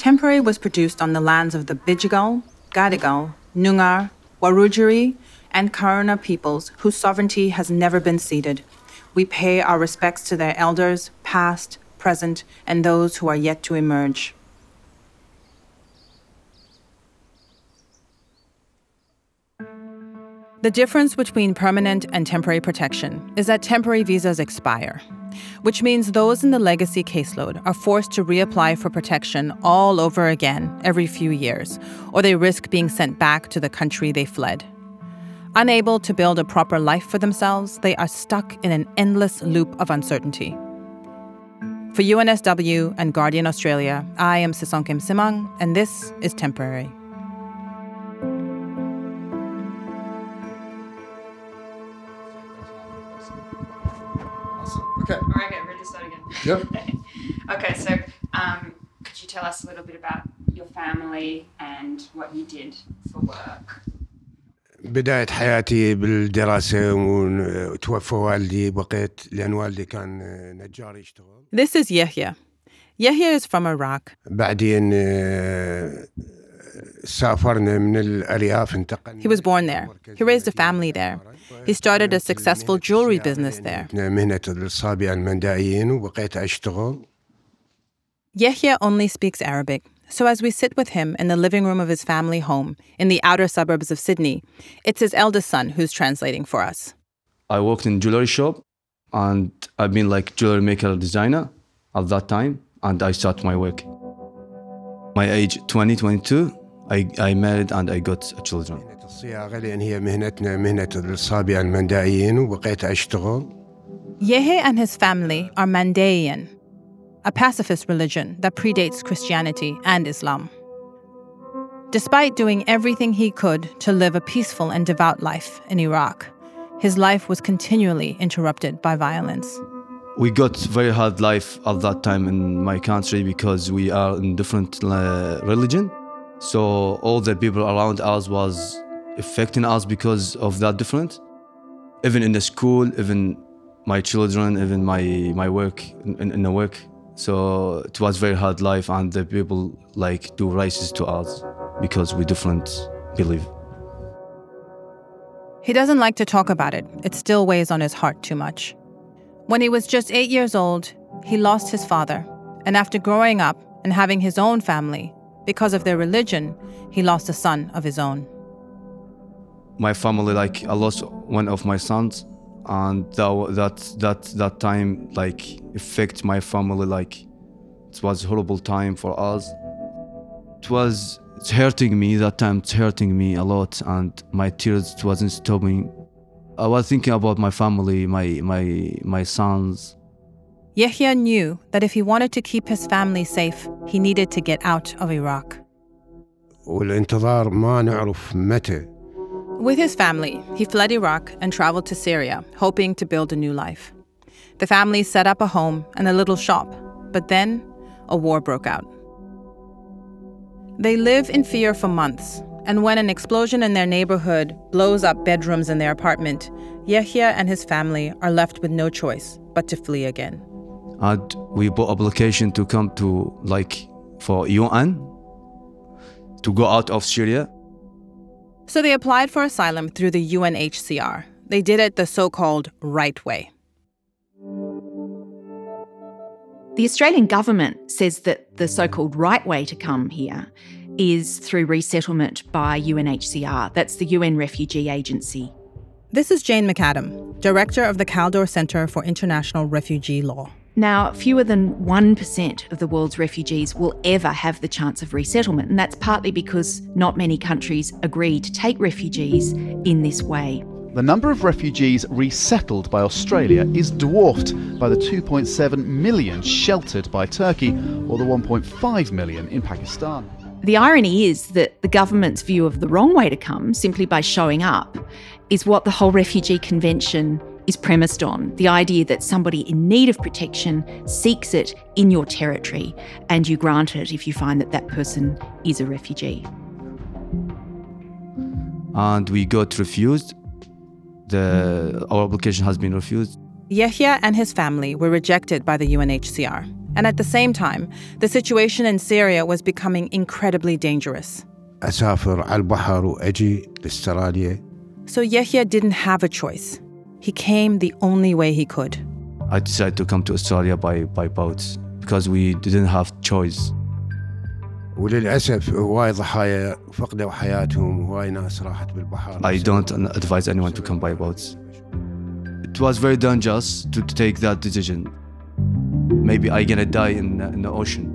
Temporary was produced on the lands of the Bidjigal, Gadigal, Noongar, Wiradjuri, and Kaurna peoples whose sovereignty has never been ceded. We pay our respects to their elders, past, present, and those who are yet to emerge. The difference between permanent and temporary protection is that temporary visas expire, which means those in the legacy caseload are forced to reapply for protection all over again every few years, or they risk being sent back to the country they fled. Unable to build a proper life for themselves, they are stuck in an endless loop of uncertainty. For UNSW and Guardian Australia, I am Sisonke Msimang, and this is Temporary. Yep. okay, so um, could you tell us a little bit about your family and what you did for work? بداية حياتي بالدراسة وتوفى والدي بقيت لأن والدي كان نجار يشتغل This is Yehya. Yehya is from Iraq. بعدين he was born there. He raised a family there. He started a successful jewelry business there. Yahya only speaks Arabic, so as we sit with him in the living room of his family home in the outer suburbs of Sydney, it's his eldest son who's translating for us. I worked in jewelry shop and I've been like jewelry maker designer at that time and I start my work. My age 20, 22, I, I married and I got children. Yahya and his family are Mandaean, a pacifist religion that predates Christianity and Islam. Despite doing everything he could to live a peaceful and devout life in Iraq, his life was continually interrupted by violence. We got very hard life at that time in my country because we are in different uh, religion. So all the people around us was affecting us because of that difference. Even in the school, even my children, even my my work in, in, the work. So it was very hard life, and the people like do racist to us because we different believe. He doesn't like to talk about it, it still weighs on his heart too much. When he was just eight years old, he lost his father, and after growing up and having his own family, because of their religion, he lost a son of his own. my family like I lost one of my sons and that that that that time like affect my family like it was horrible time for us. It was it's hurting me that time it's hurting me a lot and my tears it wasn't stopping. I was thinking about my family my my my sons Yahya knew that if he wanted to keep his family safe, he needed to get out of Iraq. With his family, he fled Iraq and traveled to Syria, hoping to build a new life. The family set up a home and a little shop, but then a war broke out. They live in fear for months, and when an explosion in their neighborhood blows up bedrooms in their apartment, Yahya and his family are left with no choice but to flee again and we put application to come to like for UN to go out of Syria So they applied for asylum through the UNHCR. They did it the so called right way. The Australian government says that the so called right way to come here is through resettlement by UNHCR. That's the UN Refugee Agency. This is Jane McAdam, director of the Kaldor Center for International Refugee Law. Now, fewer than 1% of the world's refugees will ever have the chance of resettlement, and that's partly because not many countries agree to take refugees in this way. The number of refugees resettled by Australia is dwarfed by the 2.7 million sheltered by Turkey or the 1.5 million in Pakistan. The irony is that the government's view of the wrong way to come, simply by showing up, is what the whole refugee convention is premised on the idea that somebody in need of protection seeks it in your territory and you grant it if you find that that person is a refugee. And we got refused. The, our application has been refused. Yahya and his family were rejected by the UNHCR. And at the same time, the situation in Syria was becoming incredibly dangerous. So Yahya didn't have a choice. He came the only way he could. I decided to come to Australia by, by boat because we didn't have choice. وللأسف هواي ضحايا فقدوا حياتهم وهواي ناس راحت بالبحر I don't advise anyone to come by boats. It was very dangerous to, to take that decision. Maybe I gonna die in, the- in the ocean.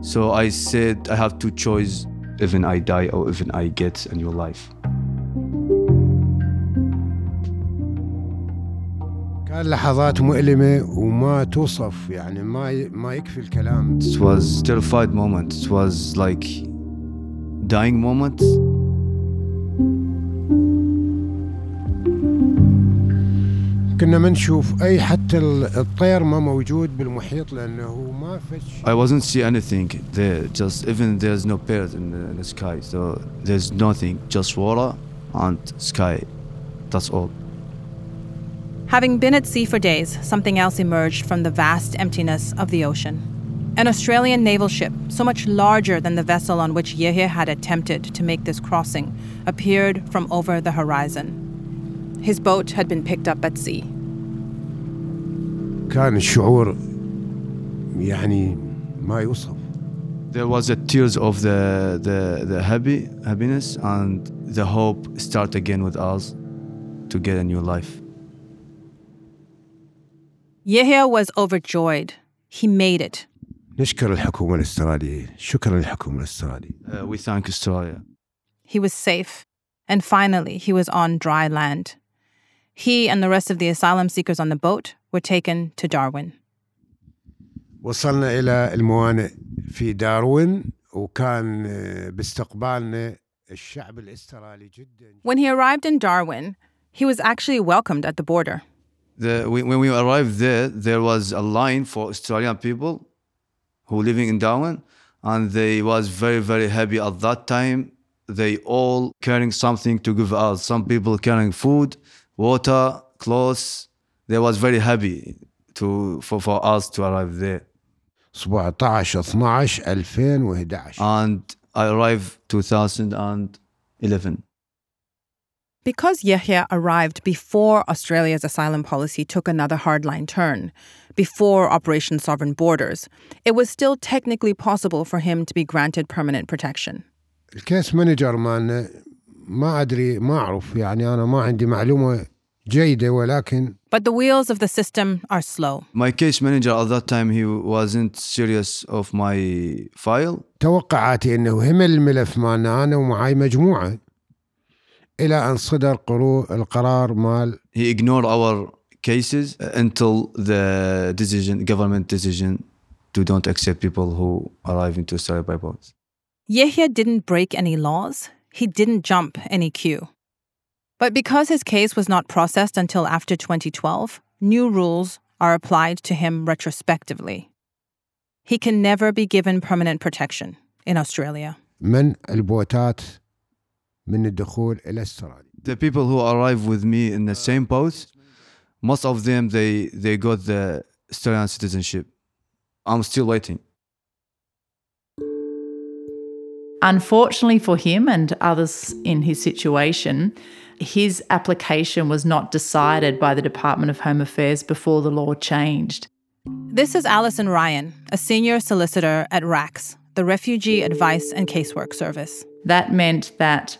So I said I have two choices: even I die or even I get a new life. كان لحظات مؤلمة وما توصف يعني ما ما يكفي الكلام It was terrified moment. It was like dying moment. كنا ما نشوف أي حتى ال- الطير ما موجود بالمحيط لأنه ما فش I wasn't see anything there. Just even there's no birds in the, in the sky. So there's nothing. Just water and sky. That's all. Having been at sea for days, something else emerged from the vast emptiness of the ocean. An Australian naval ship, so much larger than the vessel on which Yahya had attempted to make this crossing, appeared from over the horizon. His boat had been picked up at sea. There was a tears of the, the, the happy, happiness and the hope start again with us to get a new life. Yahya was overjoyed. He made it. Uh, we thank Australia. He was safe. And finally, he was on dry land. He and the rest of the asylum seekers on the boat were taken to Darwin. When he arrived in Darwin, he was actually welcomed at the border. The, when we arrived there, there was a line for Australian people who were living in Darwin, and they was very very happy at that time. They all carrying something to give out. Some people carrying food, water, clothes. They was very happy to for, for us to arrive there. 17 12 2011 And I arrived 2011. Because Yahya arrived before Australia's asylum policy took another hardline turn, before Operation Sovereign Borders, it was still technically possible for him to be granted permanent protection. الكيس مانجر مالنا ما ادري ما اعرف يعني انا ما عندي معلومه جيده ولكن But the wheels of the system are slow. My case manager at that time he wasn't serious of my file. توقعاتي انه همل الملف مالنا انا ومعاي مجموعه الى ان صدر القرار مال he ignored our cases until the decision government decision to don't accept people who arrive into Australia by boat. Yahya didn't break any laws. He didn't jump any queue. But because his case was not processed until after 2012, new rules are applied to him retrospectively. He can never be given permanent protection in Australia. من البوتات من الدخول الى استراليا The people who arrive with me in the same boat, most of them they they got the Australian citizenship. I'm still waiting. Unfortunately for him and others in his situation, his application was not decided by the Department of Home Affairs before the law changed. This is Alison Ryan, a senior solicitor at RACS, the Refugee Advice and Casework Service. That meant that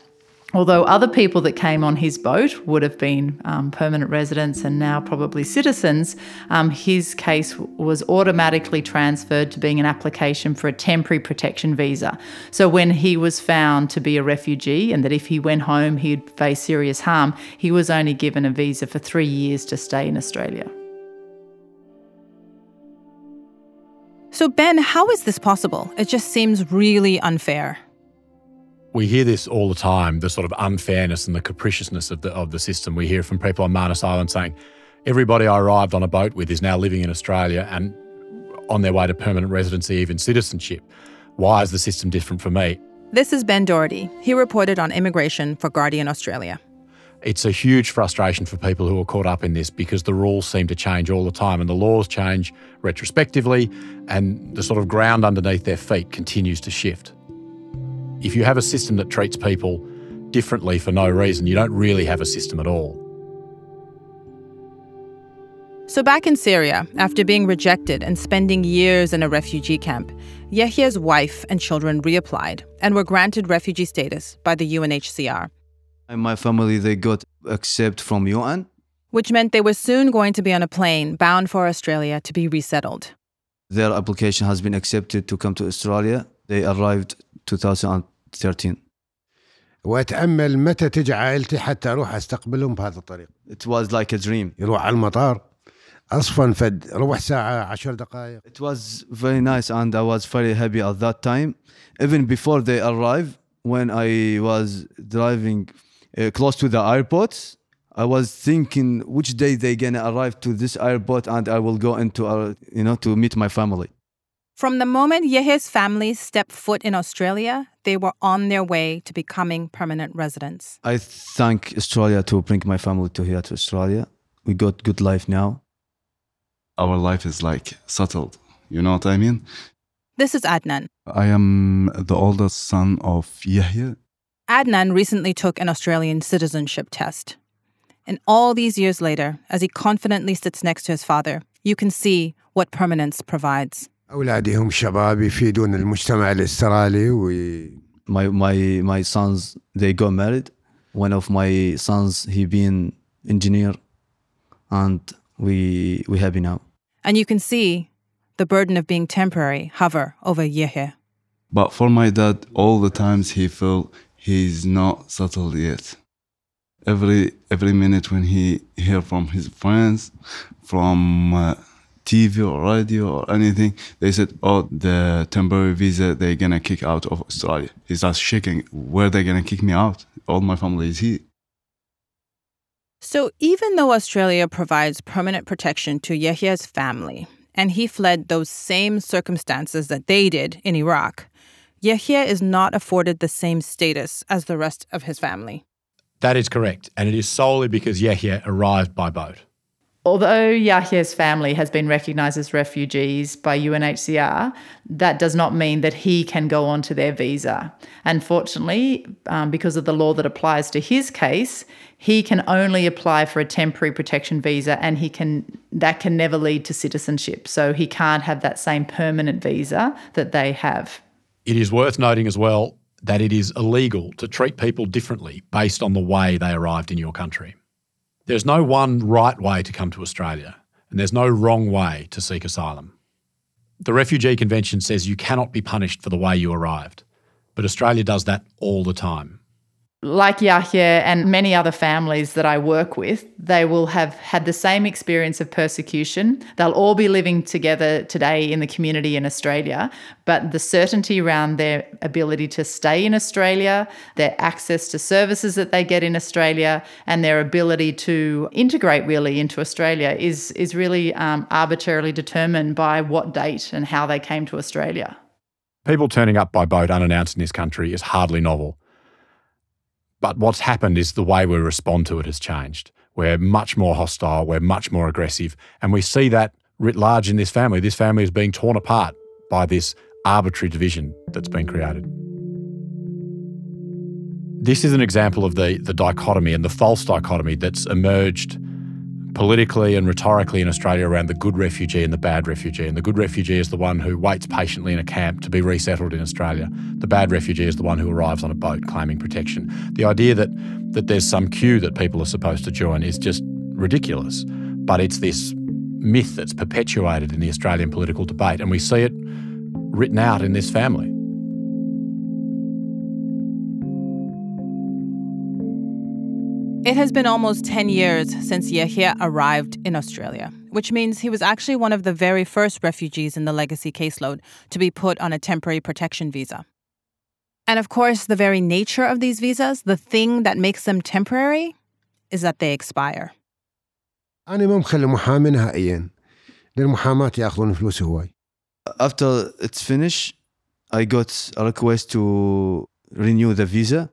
although other people that came on his boat would have been um, permanent residents and now probably citizens, um, his case was automatically transferred to being an application for a temporary protection visa. So when he was found to be a refugee and that if he went home he'd face serious harm, he was only given a visa for three years to stay in Australia. So, Ben, how is this possible? It just seems really unfair. We hear this all the time the sort of unfairness and the capriciousness of the of the system we hear from people on Manus Island saying everybody I arrived on a boat with is now living in Australia and on their way to permanent residency even citizenship why is the system different for me This is Ben Doherty. He reported on immigration for Guardian Australia. It's a huge frustration for people who are caught up in this because the rules seem to change all the time and the laws change retrospectively and the sort of ground underneath their feet continues to shift. If you have a system that treats people differently for no reason, you don't really have a system at all. So, back in Syria, after being rejected and spending years in a refugee camp, Yahya's wife and children reapplied and were granted refugee status by the UNHCR. And my family, they got accept from UN. Which meant they were soon going to be on a plane bound for Australia to be resettled. Their application has been accepted to come to Australia. They arrived 2013. واتامل متى تجي عائلتي حتى أروح استقبلهم بهذا الطريق It was like a dream. يروح على المطار اصفن فد ربع ساعه عشر دقائق It was very nice and I was very happy at that time. Even before they arrived, when I was driving uh, close to the airport, I was thinking which day they gonna arrive to this airport and I will go into our, you know, to meet my family. From the moment Yahya's family stepped foot in Australia, they were on their way to becoming permanent residents. I thank Australia to bring my family to here to Australia. We got good life now. Our life is like settled. You know what I mean? This is Adnan. I am the oldest son of Yahya. Adnan recently took an Australian citizenship test. And all these years later, as he confidently sits next to his father, you can see what permanence provides. أولادهم شباب يفيدون المجتمع الأسترالي My, my, my sons, they got married. One of my sons, he been engineer and we, we happy now. And you can see the burden of being temporary hover over Yahya. But for my dad, all the times he felt he's not settled yet. Every every minute when he hear from his friends, from uh, TV or radio or anything, they said, "Oh, the temporary visa they're gonna kick out of Australia." He starts shaking. Where they gonna kick me out? All my family is here. So even though Australia provides permanent protection to Yahya's family, and he fled those same circumstances that they did in Iraq, Yahya is not afforded the same status as the rest of his family. That is correct. And it is solely because Yahya arrived by boat. Although Yahya's family has been recognised as refugees by UNHCR, that does not mean that he can go on to their visa. Unfortunately, um, because of the law that applies to his case, he can only apply for a temporary protection visa, and he can that can never lead to citizenship. So he can't have that same permanent visa that they have. It is worth noting as well that it is illegal to treat people differently based on the way they arrived in your country. There's no one right way to come to Australia, and there's no wrong way to seek asylum. The Refugee Convention says you cannot be punished for the way you arrived, but Australia does that all the time. Like Yahya and many other families that I work with, they will have had the same experience of persecution. They'll all be living together today in the community in Australia, but the certainty around their ability to stay in Australia, their access to services that they get in Australia, and their ability to integrate really into Australia is, is really um, arbitrarily determined by what date and how they came to Australia. People turning up by boat unannounced in this country is hardly novel. But what's happened is the way we respond to it has changed. We're much more hostile, we're much more aggressive, and we see that writ large in this family. This family is being torn apart by this arbitrary division that's been created. This is an example of the, the dichotomy and the false dichotomy that's emerged politically and rhetorically in Australia around the good refugee and the bad refugee. And the good refugee is the one who waits patiently in a camp to be resettled in Australia. The bad refugee is the one who arrives on a boat claiming protection. The idea that, that there's some queue that people are supposed to join is just ridiculous. But it's this myth that's perpetuated in the Australian political debate, and we see it written out in this family. It has been almost 10 years since Yahya arrived in Australia, which means he was actually one of the very first refugees in the legacy caseload to be put on a temporary protection visa. And of course, the very nature of these visas, the thing that makes them temporary, is that they expire. انا ما مخلي محامي نهائيا للمحاماة ياخذون فلوس هواي After it's finished, I got a request to renew the visa.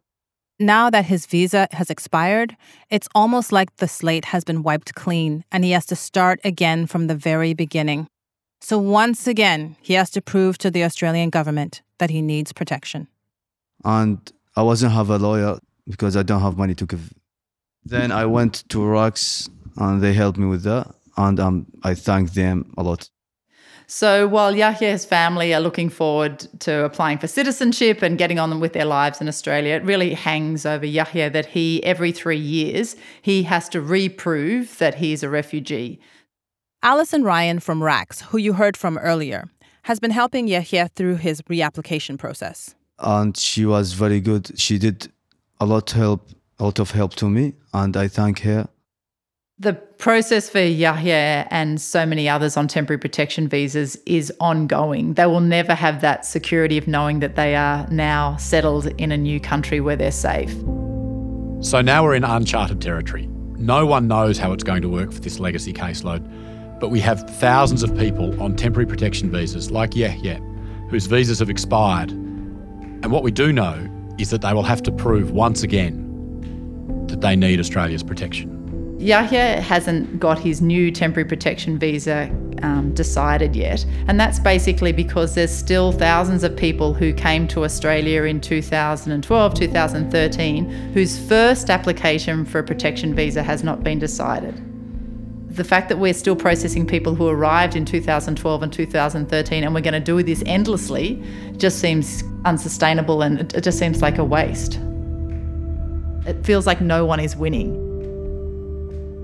now that his visa has expired, it's almost like the slate has been wiped clean and he has to start again from the very beginning. So once again, he has to prove to the Australian government that he needs protection. And I wasn't have a lawyer because I don't have money to give. Then I went to RACS and they helped me with that. And um, I thank them a lot. So while Yahya's family are looking forward to applying for citizenship and getting on with their lives in Australia, it really hangs over Yahya that he, every three years, he has to reprove that he's a refugee. Alison Ryan from RACS, who you heard from earlier, has been helping Yahya through his reapplication process. And she was very good. She did a lot help, a lot of help to me, and I thank her. The process for Yahya and so many others on temporary protection visas is ongoing. They will never have that security of knowing that they are now settled in a new country where they're safe. So now we're in uncharted territory. No one knows how it's going to work for this legacy caseload, but we have thousands of people on temporary protection visas like Yahya, whose visas have expired. And what we do know is that they will have to prove once again that they need Australia's protection. Yahya hasn't got his new temporary protection visa um, decided yet. And that's basically because there's still thousands of people who came to Australia in 2012, 2013, whose first application for a protection visa has not been decided. The fact that we're still processing people who arrived in 2012 and 2013 and we're going to do this endlessly just seems unsustainable and it just seems like a waste. It feels like no one is winning.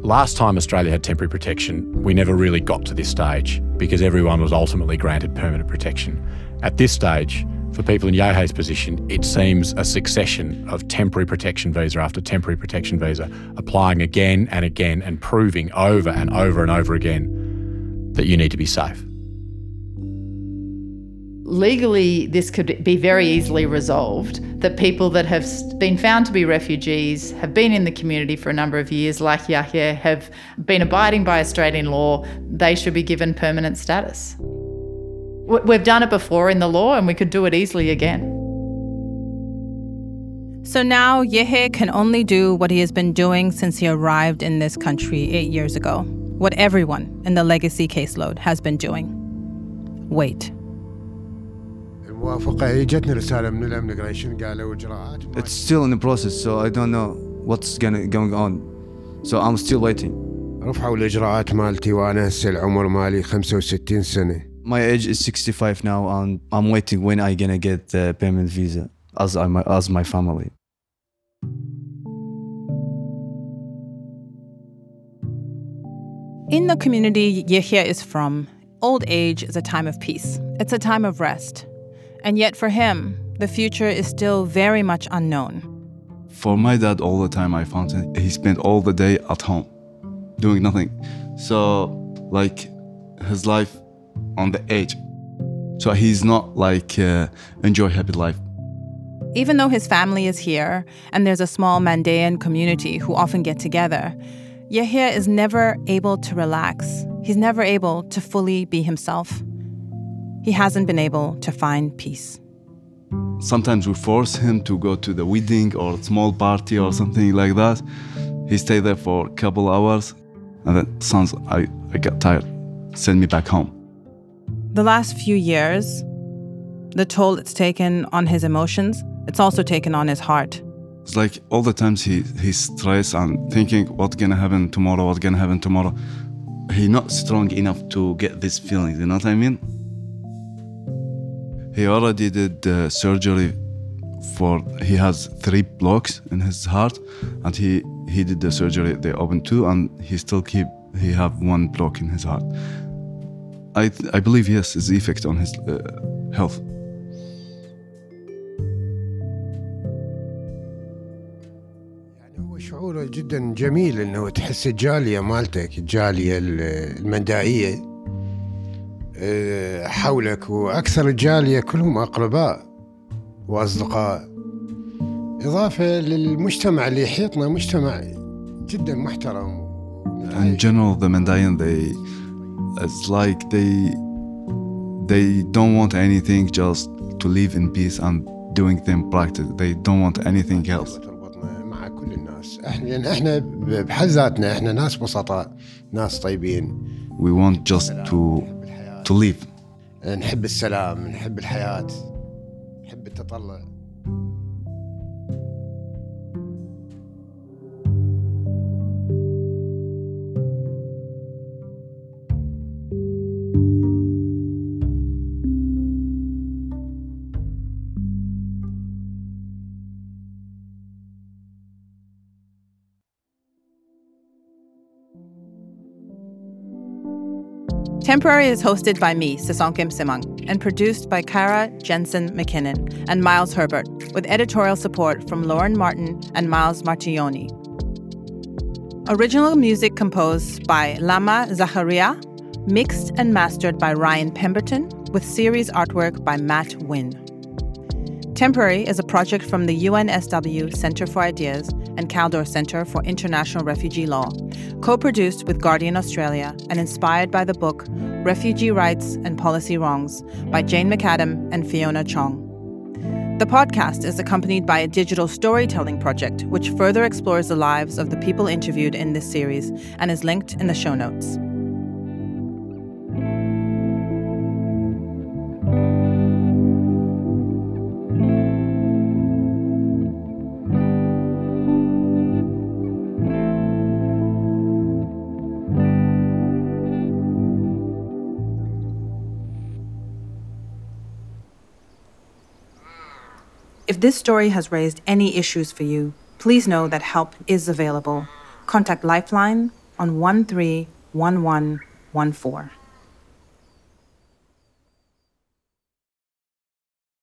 Last time Australia had temporary protection, we never really got to this stage because everyone was ultimately granted permanent protection. At this stage, for people in Yahya's position, it seems a succession of temporary protection visa after temporary protection visa, applying again and again and proving over and over and over again that you need to be safe. Legally, this could be very easily resolved that people that have been found to be refugees, have been in the community for a number of years, like Yahya, have been abiding by Australian law, they should be given permanent status. We've done it before in the law and we could do it easily again. So now Yahya can only do what he has been doing since he arrived in this country eight years ago, what everyone in the legacy caseload has been doing. Wait. It's still in the process so I don't know what's gonna, going on. So I'm still waiting. 65 My age is 65 now and I'm waiting when I'm gonna get the payment visa as I as my family. In the community Yahya is from, old age is a time of peace. It's a time of rest, and yet for him, the future is still very much unknown. For my dad, all the time I found him, he spent all the day at home, doing nothing. So, like, his life on the edge. So he's not like uh, enjoy happy life. Even though his family is here and there's a small Mandaean community who often get together, Yahya is never able to relax. He's never able to fully be himself. He hasn't been able to find peace. Sometimes we force him to go to the wedding or small party or something like that. He stay there for a couple hours, and then sons, I, I got tired. Send me back home. The last few years, the toll it's taken on his emotions, it's also taken on his heart. It's like all the times he he's stressed and thinking what's gonna happen tomorrow, what's gonna happen tomorrow. He not strong enough to get these feelings, You know what I mean? He already did uh, surgery for. He has three blocks in his heart, and he he did the surgery. They opened two, and he still keep he have one block in his heart. I th- I believe yes, it's the effect on his uh, health. يعني هو شعور جدا جميل انه تحس الجاليه مالتك الجاليه المندائيه آه، حولك وأكثر الجاليه كلهم اقرباء واصدقاء اضافه للمجتمع اللي يحيطنا مجتمع جدا محترم in general the Mandayan they it's like they they don't want anything just to live in peace and doing them practice they don't want anything else بس إحنا لأن إحنا بحد ذاتنا إحنا ناس بسطاء ناس طيبين We want just to to live. نحب السلام نحب الحياة نحب التطلع Temporary is hosted by me, Sisonke Msimang, and produced by Kara Jensen McKinnon and Miles Herbert, with editorial support from Lauren Martin and Miles Martignoni. Original music composed by Lama Zaharia, mixed and mastered by Ryan Pemberton, with series artwork by Matt Wynn. Temporary is a project from the UNSW Center for Ideas and Kaldor Center for International Refugee Law, co produced with Guardian Australia and inspired by the book Refugee Rights and Policy Wrongs by Jane McAdam and Fiona Chong. The podcast is accompanied by a digital storytelling project, which further explores the lives of the people interviewed in this series and is linked in the show notes. If this story has raised any issues for you, please know that help is available. Contact Lifeline on 131114.